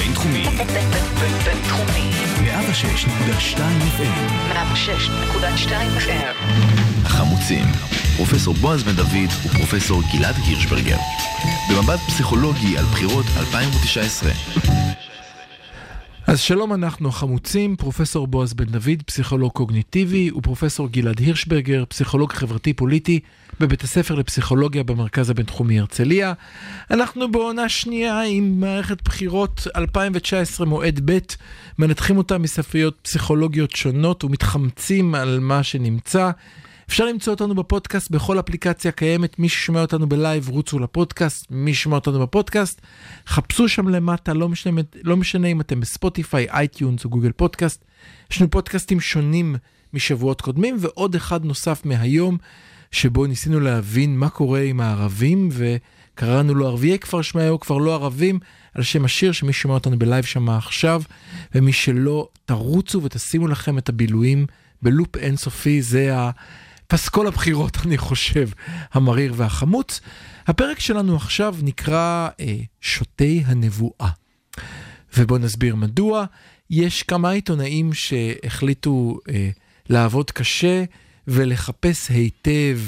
הבינתחומי. בינתחומי. 106.2 FM. 106.2 FM. החמוצים. פרופסור בועז בן דוד ופרופסור גלעד הירשברגר. במבט פסיכולוגי על בחירות 2019. אז שלום, אנחנו החמוצים, פרופסור בועז בן דוד, פסיכולוג קוגניטיבי, ופרופסור גלעד הירשברגר, פסיכולוג חברתי-פוליטי, בבית הספר לפסיכולוגיה במרכז הבינתחומי הרצליה. אנחנו בעונה שנייה עם מערכת בחירות 2019 מועד ב', מנתחים אותה מספריות פסיכולוגיות שונות ומתחמצים על מה שנמצא. אפשר למצוא אותנו בפודקאסט בכל אפליקציה קיימת, מי ששומע אותנו בלייב רוצו לפודקאסט, מי ששומע אותנו בפודקאסט, חפשו שם למטה, לא משנה, לא משנה אם אתם ב Spotify, iTunes או Google Podcast. יש לנו פודקאסטים שונים משבועות קודמים ועוד אחד נוסף מהיום, שבו ניסינו להבין מה קורה עם הערבים וקראנו לו ערביי כפר שמעיהו כבר לא ערבים, על שם השיר שמי ששומע אותנו בלייב שמע עכשיו, ומי שלא, תרוצו ותשימו לכם את הבילויים בלופ אינסופי, זה ה... פסקול הבחירות, אני חושב, המריר והחמוץ. הפרק שלנו עכשיו נקרא אה, שוטי הנבואה. ובואו נסביר מדוע. יש כמה עיתונאים שהחליטו אה, לעבוד קשה ולחפש היטב,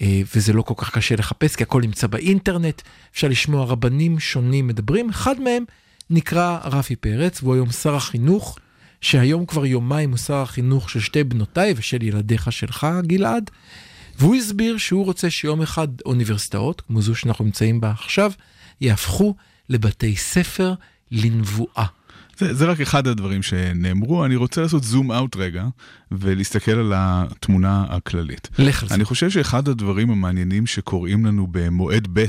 אה, וזה לא כל כך קשה לחפש, כי הכל נמצא באינטרנט, אפשר לשמוע רבנים שונים מדברים. אחד מהם נקרא רפי פרץ, והוא היום שר החינוך. שהיום כבר יומיים הוא שר החינוך של שתי בנותיי ושל ילדיך שלך, גלעד, והוא הסביר שהוא רוצה שיום אחד אוניברסיטאות, כמו זו שאנחנו נמצאים בה עכשיו, יהפכו לבתי ספר לנבואה. זה, זה רק אחד הדברים שנאמרו, אני רוצה לעשות זום אאוט רגע ולהסתכל על התמונה הכללית. לך על זה. אני חושב שאחד הדברים המעניינים שקורים לנו במועד ב'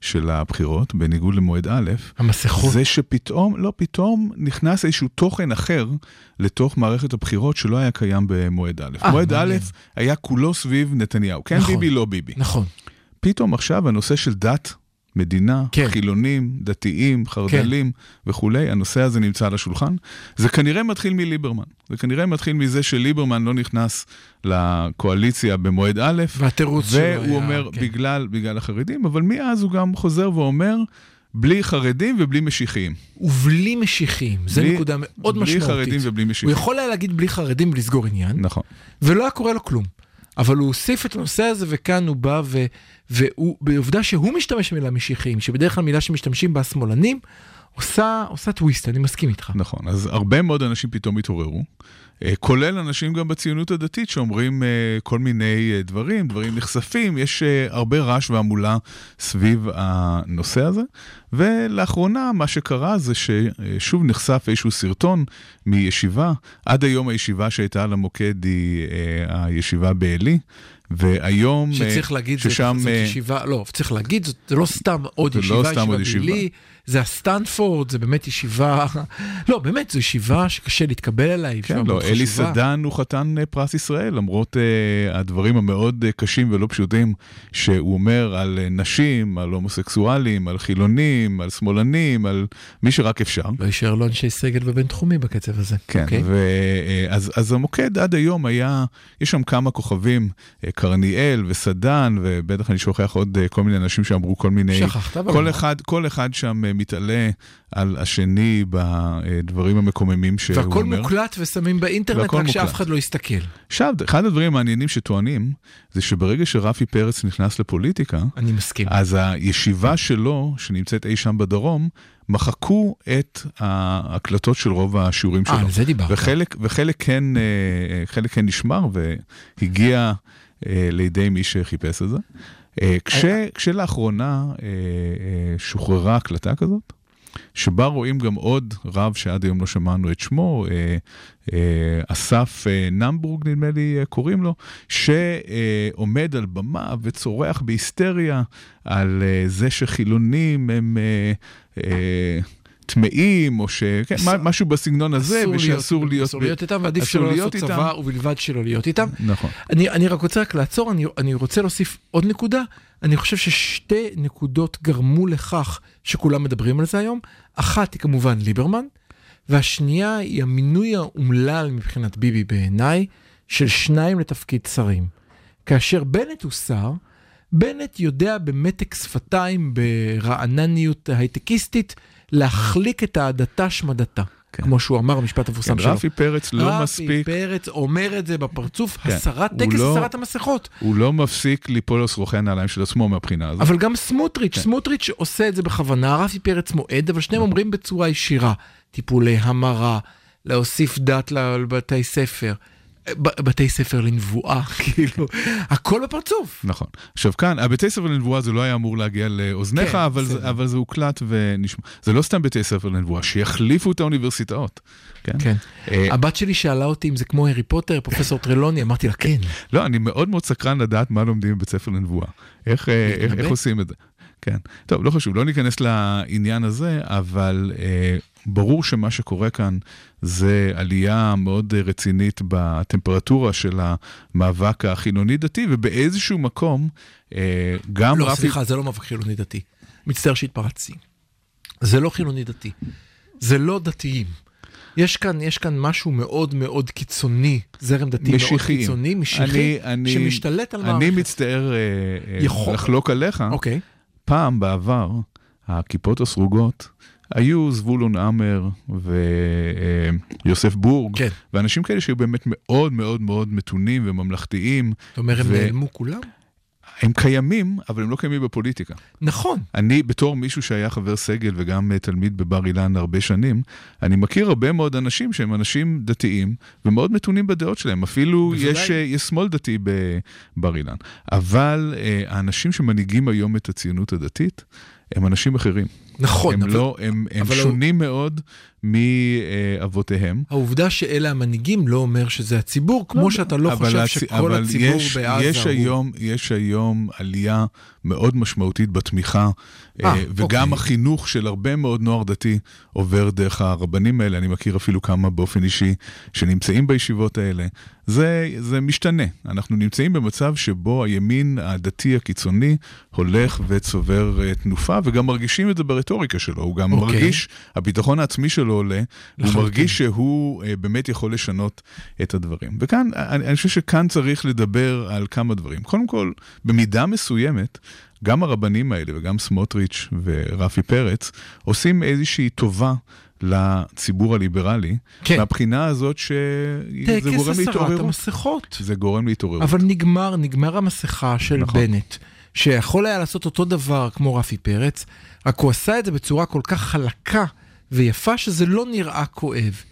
של הבחירות, בניגוד למועד א', המסכות. זה שפתאום, לא, פתאום נכנס איזשהו תוכן אחר לתוך מערכת הבחירות שלא היה קיים במועד א'. אה, מועד מעניין. א' היה כולו סביב נתניהו. כן נכון. ביבי, לא ביבי. נכון. פתאום עכשיו הנושא של דת, מדינה, כן. חילונים, דתיים, חרד"לים וכולי, הנושא הזה נמצא על השולחן. זה כנראה מתחיל מליברמן. זה כנראה מתחיל מזה שליברמן לא נכנס לקואליציה במועד א', והתירוץ שלו היה... והוא אומר, כן. בגלל, בגלל החרדים, אבל מאז הוא גם חוזר ואומר, בלי חרדים ובלי משיחיים. ובלי משיחים, זו בלי- נקודה מאוד בלי משמעותית. חרדים ובלי הוא משיחיים. יכול היה להגיד בלי חרדים ולסגור עניין, נכון. ולא היה קורה לו כלום. אבל הוא הוסיף את הנושא הזה, וכאן הוא בא, ו... והוא, בעובדה שהוא משתמש במילה משיחיים, שבדרך כלל מילה שמשתמשים בה השמאלנים, עושה, עושה טוויסט, אני מסכים איתך. נכון, אז הרבה מאוד אנשים פתאום התעוררו, אה, כולל אנשים גם בציונות הדתית שאומרים אה, כל מיני אה, דברים, דברים נחשפים, יש הרבה רעש והמולה סביב הנושא הזה, ולאחרונה מה שקרה זה ששוב נחשף איזשהו סרטון מישיבה, עד היום הישיבה שהייתה על המוקד היא הישיבה בעלי. והיום, שצריך להגיד, ששם, זאת ישיבה, לא, צריך להגיד, זה לא סתם עוד לא ישיבה, סתם עוד ישיבה ישיבה. זה הסטנפורד, זה באמת ישיבה, לא, באמת, זו ישיבה שקשה להתקבל אליה, היא ישיבה כן, לא, אלי. סדן הוא חתן אה, פרס ישראל, למרות uh, הדברים המאוד uh, קשים ולא פשוטים שהוא אומר על uh, נשים, על הומוסקסואלים, על חילונים, על שמאלנים, על מי שרק אפשר. לא יישאר לו אנשי סגל בבינתחומי בקצב הזה. כן, אוקיי? ו, uh, אז, אז המוקד עד היום היה, יש שם כמה כוכבים, uh, קרניאל וסדן, ובטח אני שוכח עוד uh, כל מיני אנשים שאמרו כל מיני... שכחת, אבל כל לא. אחד, כל אחד שם מתעלה על השני בדברים המקוממים שהוא אומר. והכל מוקלט ושמים באינטרנט, רק שאף. אחד לא יסתכל. עכשיו, אחד הדברים המעניינים שטוענים, זה שברגע שרפי פרץ נכנס לפוליטיקה, אני מסכים. אז הישיבה שלו, שנמצאת אי שם בדרום, מחקו את ההקלטות של רוב השיעורים אה, שלו. על זה דיברת. וחלק, וחלק כן, אה, כן נשמר והגיע אה, לידי מי שחיפש את זה. אה, כש, כשלאחרונה אה, אה, שוחררה הקלטה כזאת, שבה רואים גם עוד רב שעד היום לא שמענו את שמו, אסף נמבורג נדמה לי קוראים לו, שעומד על במה וצורח בהיסטריה על זה שחילונים הם טמאים, או ש... כן, משהו בסגנון הזה, אסור ושאסור להיות... אסור להיות איתם, ועדיף שלא לעשות. צבא, ובלבד שלא להיות איתם. נכון. אני, אני רק רוצה רק לעצור, אני, אני רוצה להוסיף עוד נקודה. אני חושב ששתי נקודות גרמו לכך שכולם מדברים על זה היום. אחת היא כמובן ליברמן, והשנייה היא המינוי האומלל מבחינת ביבי בעיניי, של שניים לתפקיד שרים. כאשר בנט הוא שר, בנט יודע במתק שפתיים, ברענניות הייטקיסטית, להחליק את אהדתה שמדתה. כן. כמו שהוא אמר, המשפט המפורסם כן, שלו. רפי פרץ לא רפי מספיק, פרץ אומר את זה בפרצוף, כן, הסרת טקס לא- הסרת המסכות. הוא לא מפסיק ליפול על שרוכי הנעליים של עצמו מהבחינה הזאת. אבל גם סמוטריץ', כן. סמוטריץ' עושה את זה בכוונה, רפי פרץ מועד, אבל שניהם אומרים בצורה ישירה, טיפולי המרה, להוסיף דת לבתי ספר, בתי ספר לנבואה, כאילו, הכל בפרצוף. נכון. עכשיו כאן, הבתי ספר לנבואה זה לא היה אמור להגיע לאוזניך, כן, אבל. זה, אבל זה הוקלט ונשמע. זה לא סתם בתי ספר לנבואה, שיחליפו את האוניברסיטאות. כן? כן. אה, הבת שלי שאלה אותי אם זה כמו הארי פוטר, פרופסור טרלוני, אמרתי לה כן. לא, אני מאוד מאוד סקרן לדעת מה לומדים בבית ספר לנבואה. איך, אה, איך, להתנבא? איך עושים את זה. כן. טוב, לא חשוב, לא ניכנס לעניין הזה, אבל אה, ברור שמה שקורה כאן זה עלייה מאוד רצינית בטמפרטורה של המאבק החילוני-דתי, ובאיזשהו מקום, אה, גם לא, רפי... סליחה, זה לא מאבק חילוני דתי. מצטער שהתפרצתי. זה לא חילוני דתי. זה לא דתיים. יש כאן, יש כאן משהו מאוד מאוד קיצוני, זרם דתי מאוד משיחיים. קיצוני, משיחי, אני- אני- שמשתלט על אני מערכת. מצטער אה, אה, יכול- לחלוק עליך. אוקיי. פעם בעבר, הכיפות הסרוגות היו זבולון עמר ויוסף בורג, כן. ואנשים כאלה שהיו באמת מאוד מאוד מאוד מתונים וממלכתיים. אתה אומר, הם ו- נעלמו כולם? הם קיימים, אבל הם לא קיימים בפוליטיקה. נכון. אני, בתור מישהו שהיה חבר סגל וגם אה, תלמיד בבר אילן הרבה שנים, אני מכיר הרבה מאוד אנשים שהם אנשים דתיים ומאוד מתונים בדעות שלהם. אפילו בוודאי. יש, אה, יש שמאל דתי בבר אילן. אבל אה, האנשים שמנהיגים היום את הציונות הדתית, הם אנשים אחרים. נכון, הם, אבל לא, הם, הם אבל שונים מאוד מאבותיהם. העובדה שאלה המנהיגים לא אומר שזה הציבור, כמו שאתה לא חושב הצ- שכל הציבור יש, בעזה יש הוא... היום, יש היום עלייה מאוד משמעותית בתמיכה, אה, אה, וגם אוקיי. החינוך של הרבה מאוד נוער דתי עובר דרך הרבנים האלה. אני מכיר אפילו כמה באופן אישי שנמצאים בישיבות האלה. זה, זה משתנה. אנחנו נמצאים במצב שבו הימין הדתי הקיצוני הולך וצובר אה, תנופה, וגם מרגישים את זה ברטוריקה שלו. הוא גם אוקיי. מרגיש, הביטחון העצמי שלו עולה, הוא. מרגיש שהוא אה, באמת יכול לשנות את הדברים. וכאן, אני, אני חושב שכאן צריך לדבר על כמה דברים. קודם כל, במידה מסוימת, גם הרבנים האלה וגם סמוטריץ' ורפי פרץ עושים איזושהי טובה לציבור הליברלי, כן. מהבחינה הזאת שזה טקס גורם הסרת להתעוררות. המסכות. זה גורם להתעוררות. אבל נגמר, נגמר המסכה של נכון. בנט, שיכול היה לעשות אותו דבר כמו רפי פרץ, רק הוא עשה את זה בצורה כל כך חלקה ויפה שזה לא נראה כואב.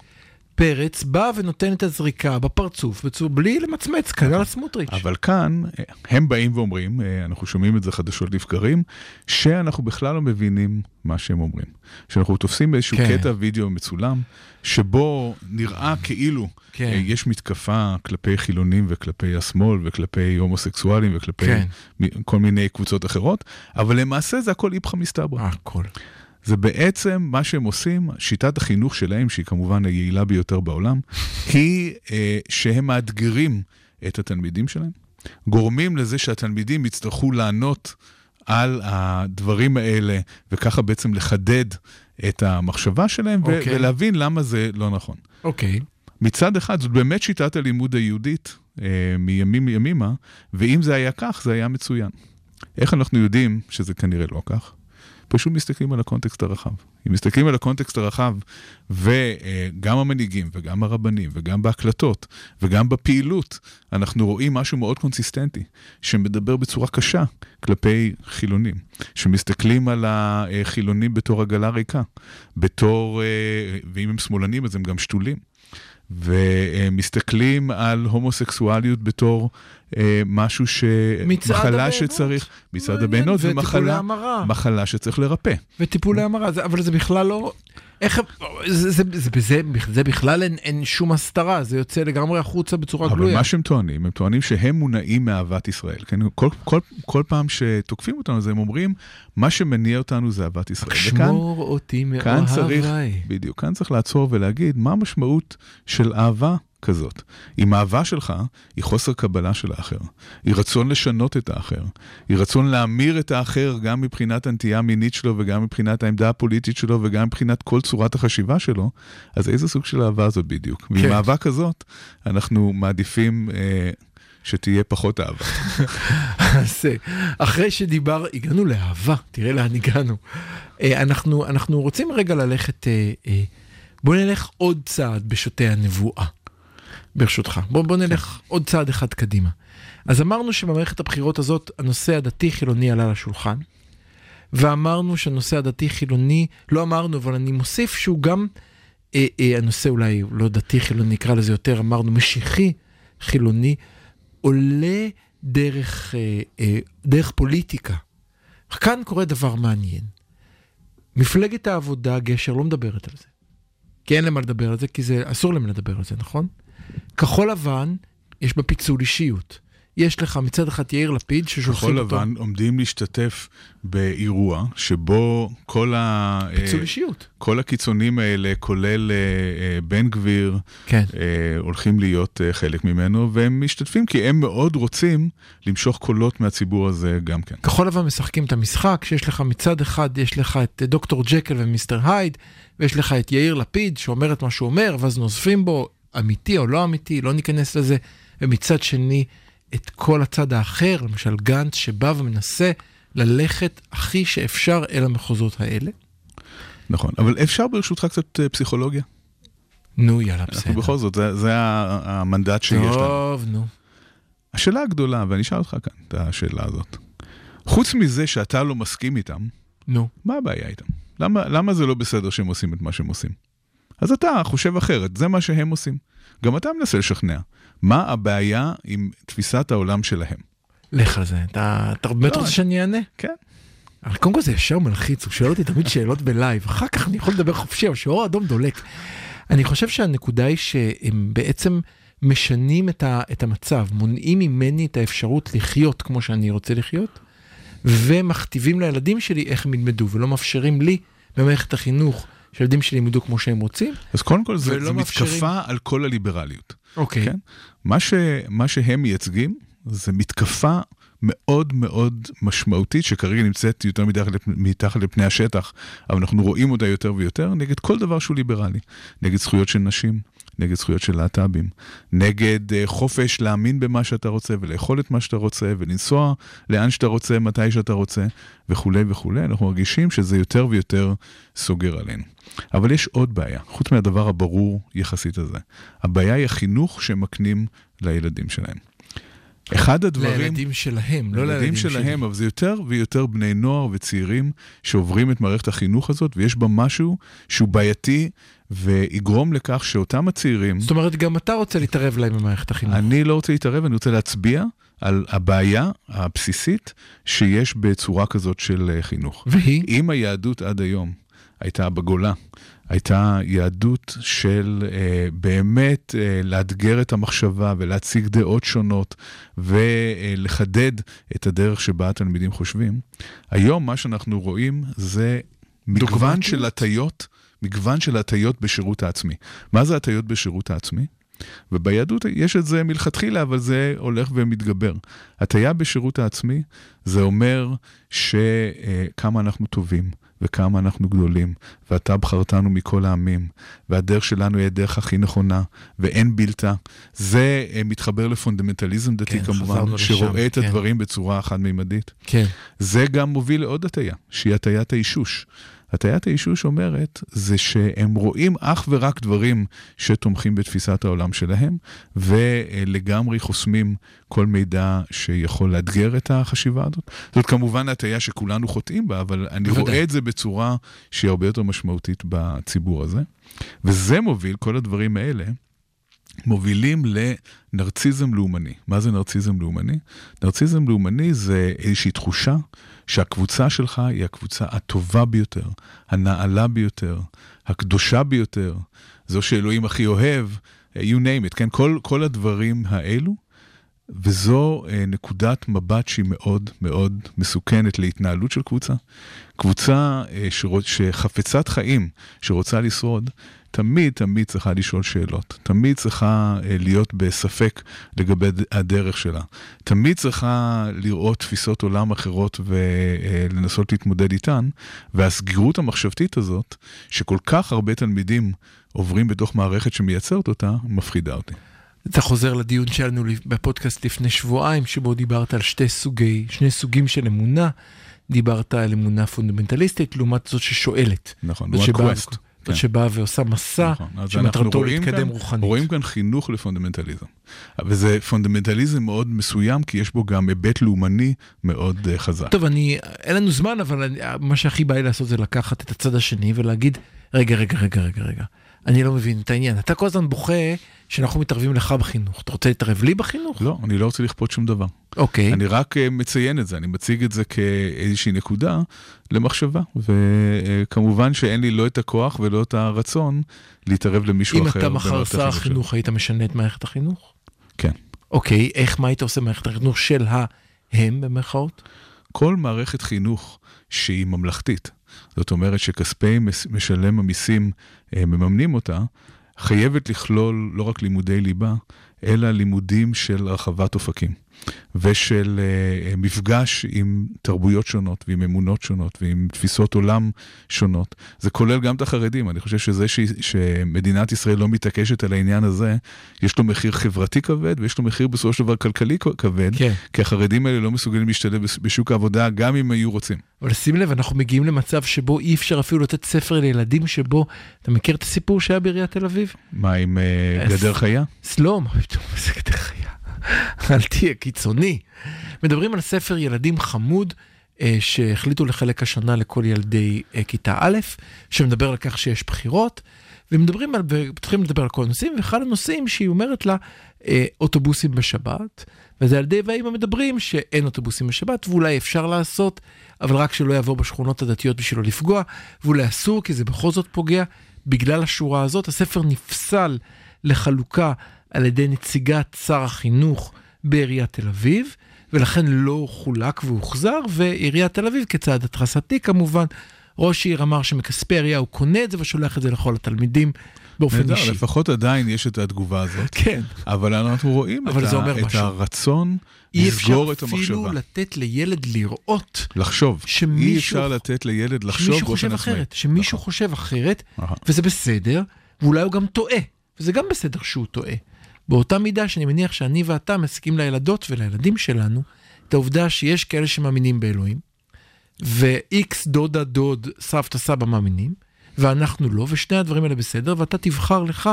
פרץ בא ונותן את הזריקה בפרצוף, בצור, בלי למצמץ, כנ"ל הסמוטריץ'. אבל כאן, הם באים ואומרים, אה, אנחנו שומעים את זה חדשות לבקרים, שאנחנו בכלל לא מבינים מה שהם אומרים. שאנחנו תופסים איזשהו כן. קטע וידאו מצולם, שבו נראה כאילו כן. אה, יש מתקפה כלפי חילונים וכלפי השמאל וכלפי הומוסקסואלים וכלפי כן. כל מיני קבוצות אחרות, אבל למעשה זה הכל איפכא מסתברא. הכל. זה בעצם מה שהם עושים, שיטת החינוך שלהם, שהיא כמובן היעילה ביותר בעולם, היא אה, שהם מאתגרים את התלמידים שלהם, גורמים לזה שהתלמידים יצטרכו לענות על הדברים האלה, וככה בעצם לחדד את המחשבה שלהם, ו- אוקיי. ולהבין למה זה לא נכון. אוקיי. מצד אחד, זאת באמת שיטת הלימוד היהודית אה, מימים ימימה, ואם זה היה כך, זה היה מצוין. איך אנחנו יודעים שזה כנראה לא כך? פשוט מסתכלים על הקונטקסט הרחב. אם מסתכלים על הקונטקסט הרחב, וגם המנהיגים, וגם הרבנים, וגם בהקלטות, וגם בפעילות, אנחנו רואים משהו מאוד קונסיסטנטי, שמדבר בצורה קשה כלפי חילונים, שמסתכלים על החילונים בתור עגלה ריקה, בתור, אה, ואם הם שמאלנים אז הם גם שתולים. ומסתכלים על הומוסקסואליות בתור אה, משהו ש... מחלה. שצריך, מצעד הבהנות, ומחלה. מחלה שצריך לרפא. וטיפולי המרה, אבל זה בכלל לא... איך... זה, זה, זה, בזה, זה בכלל אין, אין שום הסתרה, זה יוצא לגמרי החוצה בצורה אבל גלויה. מה שהם טוענים, הם טוענים שהם מונעים מאהבת ישראל. כן? כל, כל, כל פעם שתוקפים אותנו, אז הם אומרים, מה שמניע אותנו זה אהבת ישראל. שמור אותי מאוהביי. בדיוק, כאן צריך לעצור ולהגיד, מה המשמעות של אהבה כזאת? אם האהבה שלך היא חוסר קבלה של האחר, היא רצון לשנות את האחר, היא רצון להמיר את האחר גם מבחינת הנטייה המינית שלו וגם מבחינת העמדה הפוליטית שלו וגם מבחינת כל צורת החשיבה שלו, אז איזה סוג של אהבה זאת בדיוק? ועם כן. אהבה כזאת, אנחנו מעדיפים... אה, שתהיה פחות אהבה. אז אה, אחרי שדיבר, הגענו לאהבה, תראה לאן הגענו. אה, אנחנו, אנחנו רוצים רגע ללכת, אה, בוא נלך עוד צעד בשוטי הנבואה, ברשותך. בוא, בוא נלך עוד צעד אחד קדימה. אז אמרנו שבמערכת הבחירות הזאת הנושא הדתי-חילוני עלה לשולחן, ואמרנו שהנושא הדתי-חילוני, לא אמרנו, אבל אני מוסיף שהוא גם, אה, אה, הנושא אולי לא דתי-חילוני, נקרא לזה יותר, אמרנו משיחי-חילוני, עולה דרך, אה, אה, דרך פוליטיקה. כאן קורה דבר מעניין. מפלגת העבודה, גשר, לא מדברת על זה. כי אין להם מה לדבר על זה, כי זה, אסור להם לדבר על זה, נכון? כחול לבן, יש בה פיצול אישיות. יש לך מצד אחד יאיר לפיד, ששולחים כחול אותו... לבן עומדים להשתתף באירוע שבו כל, ה... פיצול אה, אישיות. כל הקיצונים האלה, כולל אה, אה, בן גביר, כן. אה, הולכים להיות אה, חלק ממנו, והם משתתפים כי הם מאוד רוצים למשוך קולות מהציבור הזה גם כן. כחול לבן משחקים את המשחק, שיש לך מצד אחד, יש לך את אה, דוקטור ג'קל ומיסטר הייד, ויש לך את יאיר לפיד שאומר את מה שהוא אומר, ואז נוזפים בו, אמיתי או לא אמיתי, לא ניכנס לזה, ומצד שני, את כל הצד האחר, למשל גנץ, שבא ומנסה ללכת הכי שאפשר אל המחוזות האלה. נכון, אבל אפשר ברשותך קצת אה, פסיכולוגיה? נו, יאללה, אנחנו בסדר. בכל זאת, זה, זה המנדט שיש לנו. טוב, נו. השאלה הגדולה, ואני אשאל אותך כאן את השאלה הזאת. חוץ מזה שאתה לא מסכים איתם, נו. מה הבעיה איתם? למה, למה זה לא בסדר שהם עושים את מה שהם עושים? אז אתה חושב אחרת, זה מה שהם עושים. גם אתה מנסה לשכנע. מה הבעיה עם תפיסת העולם שלהם? לך על זה. אתה אתה באמת לא, רוצה שאני אענה? כן. אבל קודם כל זה ישר מלחיץ, הוא שואל אותי תמיד שאלות בלייב, אחר כך אני יכול לדבר חופשי, אבל שאור אדום דולק. אני חושב שהנקודה היא שהם בעצם משנים את, ה, את המצב, מונעים ממני את האפשרות לחיות כמו שאני רוצה לחיות, ומכתיבים לילדים שלי איך הם ילמדו, ולא מאפשרים לי במערכת החינוך שהילדים שלי ילמדו כמו שהם רוצים. אז קודם כל זה, זה מאפשרים- מתקפה על כל הליברליות. אוקיי. כן? מה, ש, מה שהם מייצגים זה מתקפה מאוד מאוד משמעותית, שכרגע נמצאת יותר מתחת, מתחת לפני השטח, אבל אנחנו רואים אותה יותר ויותר, נגד כל דבר שהוא ליברלי. נגד זכויות של נשים, נגד זכויות של להט"בים, נגד uh, חופש להאמין במה שאתה רוצה ולאכול את מה שאתה רוצה ולנסוע לאן שאתה רוצה, מתי שאתה רוצה וכולי וכולי. אנחנו מרגישים שזה יותר ויותר סוגר עלינו. אבל יש עוד בעיה, חוץ מהדבר הברור יחסית הזה. הבעיה היא החינוך שמקנים לילדים שלהם. אחד הדברים... לילדים שלהם, לא לילדים לילדים שלהם, שלי. אבל זה יותר ויותר בני נוער וצעירים שעוברים את מערכת החינוך הזאת, ויש בה משהו שהוא בעייתי ויגרום לכך שאותם הצעירים, זאת אומרת, גם אתה רוצה להתערב להם במערכת החינוך. אני לא רוצה להתערב, אני רוצה להצביע על הבעיה הבסיסית שיש בצורה כזאת של אה, חינוך. והיא? אם היהדות עד היום הייתה בגולה, הייתה יהדות של אה, באמת אה, לאתגר את המחשבה ולהציג דעות שונות ולחדד את הדרך שבה התלמידים חושבים, היום מה שאנחנו רואים זה מגוון? של הטיות, מגוון של הטיות בשירות העצמי. מה זה הטיות בשירות העצמי? וביהדות יש את זה מלכתחילה, אבל זה הולך ומתגבר. הטיה בשירות העצמי זה אומר שכמה אנחנו טובים, וכמה אנחנו גדולים, ואתה בחרתנו מכל העמים, והדרך שלנו היא הדרך הכי נכונה, ואין בלתה. זה אה, מתחבר לפונדמנטליזם דתי כן, כמובן, חזרנו לשם, שרואה את כן. הדברים בצורה חד-מימדית. כן. זה גם מוביל לעוד הטיה, שהיא הטיית האישוש. הטיית האישוש אומרת, זה שהם רואים אך ורק דברים שתומכים בתפיסת העולם שלהם, ולגמרי חוסמים כל מידע שיכול לאתגר את החשיבה הזאת. זאת כמובן הטיה שכולנו חוטאים בה, אבל אני בוודאי. רואה את זה בצורה שהיא הרבה יותר משמעותית בציבור הזה. וזה מוביל, כל הדברים האלה, מובילים לנרציזם לאומני. מה זה נרציזם לאומני? נרציזם לאומני זה איזושהי תחושה שהקבוצה שלך היא הקבוצה הטובה ביותר, הנעלה ביותר, הקדושה ביותר, זו שאלוהים הכי אוהב, you name it, כן? כל, כל הדברים האלו, וזו אה, נקודת מבט שהיא מאוד מאוד מסוכנת להתנהלות של קבוצה. קבוצה אה, שרוצ... שחפצת חיים, שרוצה לשרוד, תמיד תמיד צריכה לשאול שאלות, תמיד צריכה אה, להיות בספק לגבי הדרך שלה, תמיד צריכה לראות תפיסות עולם אחרות ולנסות להתמודד איתן, והסגירות המחשבתית הזאת, שכל כך הרבה תלמידים עוברים בתוך מערכת שמייצרת אותה, מפחידה אותי. אתה חוזר לדיון שלנו בפודקאסט לפני שבועיים, שבו דיברת על שתי סוגי, שני סוגים של אמונה. דיברת על אמונה פונדמנטליסטית, לעומת זאת ששואלת. נכון, לעומת quest. זאת כן. שבאה ועושה מסע נכון. שמטרתו להתקדם כאן- רוחנית. רואים כאן חינוך לפונדמנטליזם. וזה פונדמנטליזם מאוד מסוים, כי יש בו גם היבט לאומני מאוד אה, חזק. טוב, אני, אין לנו זמן, אבל אני, מה שהכי בא לי לעשות זה לקחת את הצד השני ולהגיד, רגע, רגע, רגע, רגע, רגע, אני לא מבין את העניין. אתה כל הזמן בוכה שאנחנו מתערבים לך בחינוך. אתה רוצה להתערב לי בחינוך? לא, אני לא רוצה לכפות שום דבר. אוקיי. אני רק אה, מציין את זה, אני מציג את זה כאיזושהי נקודה למחשבה, וכמובן שאין לי לא את הכוח ולא את הרצון להתערב למישהו אם אחר. אתה מחר שר. החינוך, היית משנה את מערכת החינוך? כן. אוקיי, איך, מה היית עושה במערכת החינוך של ההם במרכאות? כל מערכת חינוך שהיא ממלכתית, זאת אומרת שכספי משלם המיסים אה, מממנים אותה, חייבת לכלול לא רק לימודי ליבה, אלא לימודים של הרחבת אופקים. ושל אה, אה, מפגש עם תרבויות שונות ועם אמונות שונות ועם תפיסות עולם שונות. זה כולל גם את החרדים. אני חושב שזה ש, שמדינת ישראל לא מתעקשת על העניין הזה, יש לו מחיר חברתי כבד ויש לו מחיר בסופו של דבר כלכלי כבד, כן. כי החרדים האלה לא מסוגלים להשתלב בש- בשוק העבודה גם אם היו רוצים. אבל שים לב, אנחנו מגיעים למצב שבו אי אפשר אפילו לתת ספר לילדים שבו, אתה מכיר את הסיפור שהיה בעיריית תל אביב? מה עם אה, אז- גדר חיה? סלום, איזה גדר חיה. אל תהיה קיצוני. מדברים על ספר ילדים חמוד אה, שהחליטו לחלק השנה לכל ילדי אה, כיתה א', שמדבר על כך שיש בחירות, ומדברים על, ומתחילים לדבר על כל הנושאים, ואחד הנושאים שהיא אומרת לה, אה, אוטובוסים בשבת, וזה ילדי והאימא מדברים שאין אוטובוסים בשבת, ואולי אפשר לעשות, אבל רק שלא יעבור בשכונות הדתיות בשביל לא לפגוע, ואולי אסור כי זה בכל זאת פוגע. בגלל השורה הזאת, הספר נפסל לחלוקה על ידי נציגת שר החינוך בעיריית תל אביב, ולכן לא חולק והוחזר, ועיריית תל אביב, כצעד התרסתי כמובן, ראש העיר אמר שמכספי העירייה הוא קונה את זה ושולח את זה לכל התלמידים באופן אישי. לפחות עדיין יש את התגובה הזאת, כן, אבל אנחנו רואים אבל את, ה- את משהו. הרצון אי אפשר לסגור את אפילו המחשבה. לתת לילד לראות לחשוב. שמישהו- אי אפשר לתת לילד לחשוב שמישהו באופן חושב עצמאי. אחרת, שמישהו נכון. חושב אחרת, אהה. וזה בסדר, ואולי הוא גם טועה, וזה גם בסדר שהוא טועה. באותה מידה שאני מניח שאני ואתה מסכים לילדות ולילדים שלנו, את העובדה שיש כאלה שמאמינים באלוהים, ו-X דודה דוד סבתא סבא מאמינים, ואנחנו לא, ושני הדברים האלה בסדר, ואתה תבחר לך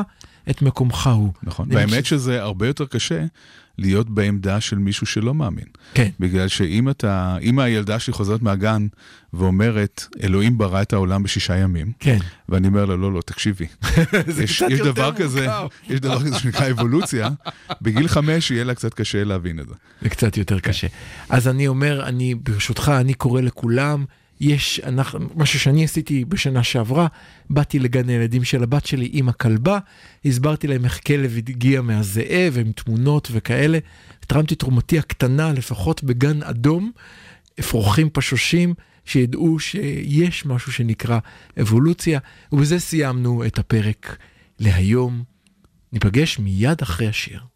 את מקומך הוא. נכון, והאמת חושב- שזה הרבה יותר קשה להיות בעמדה של מישהו שלא מאמין. כן. בגלל שאם אתה, אם הילדה שלי חוזרת מהגן ואומרת, אלוהים ברא את העולם בשישה ימים, כן. ואני אומר לה, לא, לא, תקשיבי, זה יש, קצת יש יותר דבר כזה, מורכב. יש דבר כזה שנקרא אבולוציה, בגיל חמש יהיה לה קצת קשה להבין את זה. זה קצת יותר קשה. אז אני אומר, אני, ברשותך, אני קורא לכולם, יש, אנחנו, משהו שאני עשיתי בשנה שעברה, באתי לגן הילדים של הבת שלי עם הכלבה, הסברתי להם איך כלב הגיע מהזאב, עם תמונות וכאלה, תרמתי תרומתי הקטנה, לפחות בגן אדום, אפרוחים פשושים, שידעו שיש משהו שנקרא אבולוציה, ובזה סיימנו את הפרק להיום. ניפגש מיד אחרי השיר.